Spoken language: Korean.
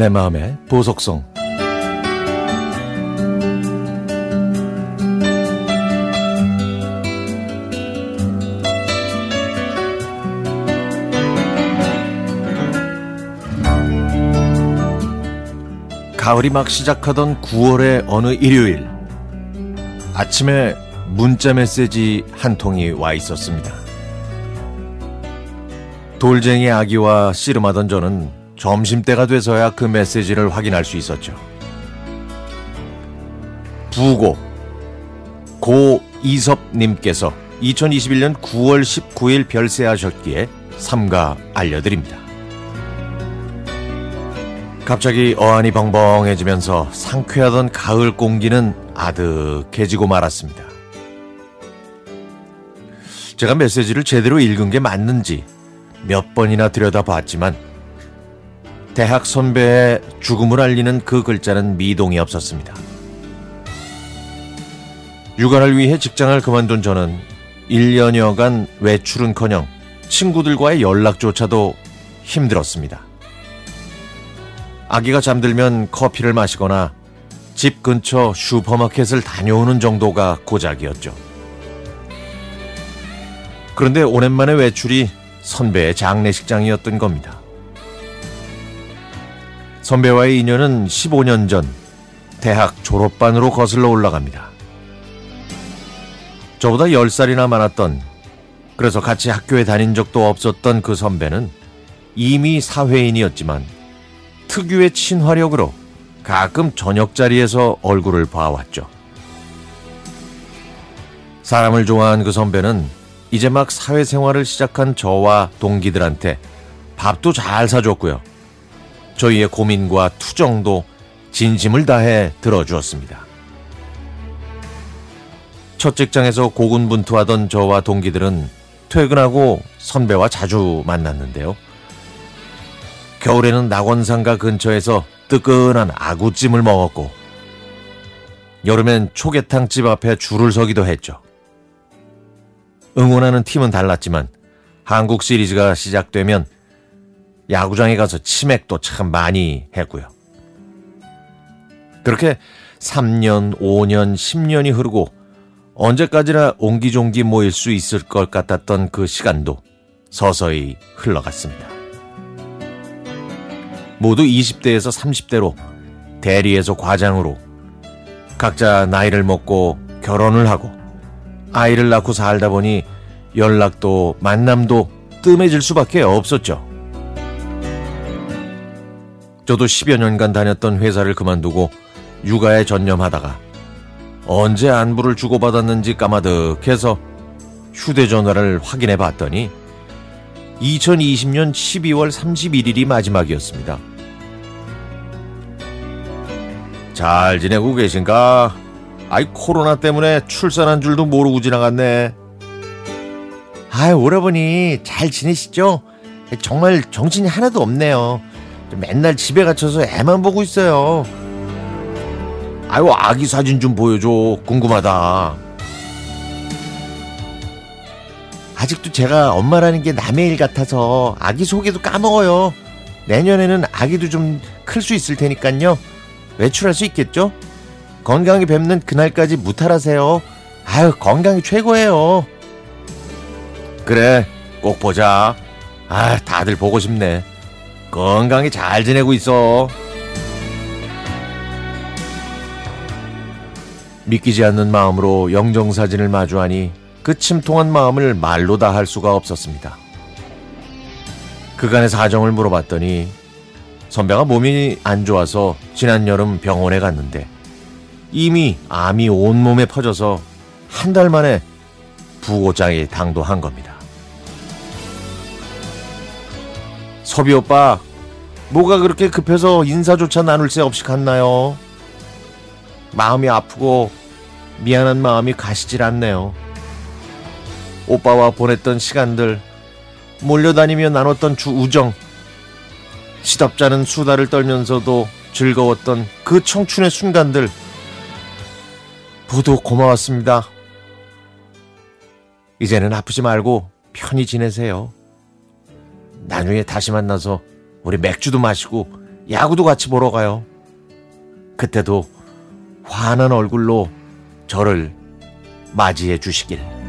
내 마음의 보석성 가을이 막 시작하던 9월의 어느 일요일 아침에 문자 메시지 한 통이 와 있었습니다. 돌쟁이 아기와 씨름하던 저는 점심때가 돼서야 그 메시지를 확인할 수 있었죠. 부고 고 이섭님께서 2021년 9월 19일 별세하셨기에 삼가 알려드립니다. 갑자기 어안이 벙벙해지면서 상쾌하던 가을 공기는 아득해지고 말았습니다. 제가 메시지를 제대로 읽은 게 맞는지 몇 번이나 들여다봤지만 대학 선배의 죽음을 알리는 그 글자는 미동이 없었습니다. 육아를 위해 직장을 그만둔 저는 1년여간 외출은커녕 친구들과의 연락조차도 힘들었습니다. 아기가 잠들면 커피를 마시거나 집 근처 슈퍼마켓을 다녀오는 정도가 고작이었죠. 그런데 오랜만에 외출이 선배의 장례식장이었던 겁니다. 선배와의 인연은 15년 전 대학 졸업반으로 거슬러 올라갑니다. 저보다 10살이나 많았던 그래서 같이 학교에 다닌 적도 없었던 그 선배는 이미 사회인이었지만 특유의 친화력으로 가끔 저녁 자리에서 얼굴을 봐왔죠. 사람을 좋아한 그 선배는 이제 막 사회생활을 시작한 저와 동기들한테 밥도 잘 사줬고요. 저희의 고민과 투정도 진심을 다해 들어주었습니다. 첫 직장에서 고군분투하던 저와 동기들은 퇴근하고 선배와 자주 만났는데요. 겨울에는 낙원상가 근처에서 뜨끈한 아구찜을 먹었고, 여름엔 초계탕집 앞에 줄을 서기도 했죠. 응원하는 팀은 달랐지만 한국 시리즈가 시작되면 야구장에 가서 치맥도 참 많이 했고요. 그렇게 3년, 5년, 10년이 흐르고 언제까지나 옹기종기 모일 수 있을 것 같았던 그 시간도 서서히 흘러갔습니다. 모두 20대에서 30대로 대리에서 과장으로 각자 나이를 먹고 결혼을 하고 아이를 낳고 살다 보니 연락도 만남도 뜸해질 수밖에 없었죠. 저도 10여 년간 다녔던 회사를 그만두고 육아에 전념하다가 언제 안부를 주고받았는지 까마득해서 휴대전화를 확인해 봤더니 2020년 12월 31일이 마지막이었습니다. 잘 지내고 계신가? 아이 코로나 때문에 출산한 줄도 모르고 지나갔네. 아이 오라버니 잘 지내시죠? 정말 정신이 하나도 없네요. 맨날 집에 갇혀서 애만 보고 있어요. 아유 아기 사진 좀 보여줘. 궁금하다. 아직도 제가 엄마라는 게 남의 일 같아서 아기 소개도 까먹어요. 내년에는 아기도 좀 클 수 있을 테니까요. 외출할 수 있겠죠? 건강히 뵙는 그날까지 무탈하세요. 아유, 건강이 최고예요. 그래, 꼭 보자. 아, 다들 보고 싶네. 건강히 잘 지내고 있어. 믿기지 않는 마음으로 영정사진을 마주하니 그 침통한 마음을 말로 다 할 수가 없었습니다. 그간의 사정을 물어봤더니 선배가 몸이 안 좋아서 지난 여름 병원에 갔는데 이미 암이 온몸에 퍼져서 한 달 만에 부고장에 당도한 겁니다. 섭이 오빠, 뭐가 그렇게 급해서 인사조차 나눌 새 없이 갔나요? 마음이 아프고 미안한 마음이 가시질 않네요. 오빠와 보냈던 시간들, 몰려다니며 나눴던 주 우정, 시덥잖은 수다를 떨면서도 즐거웠던 그 청춘의 순간들, 모두 고마웠습니다. 이제는 아프지 말고 편히 지내세요. 나중에 다시 만나서 우리 맥주도 마시고 야구도 같이 보러 가요. 그때도 환한 얼굴로 저를 맞이해 주시길.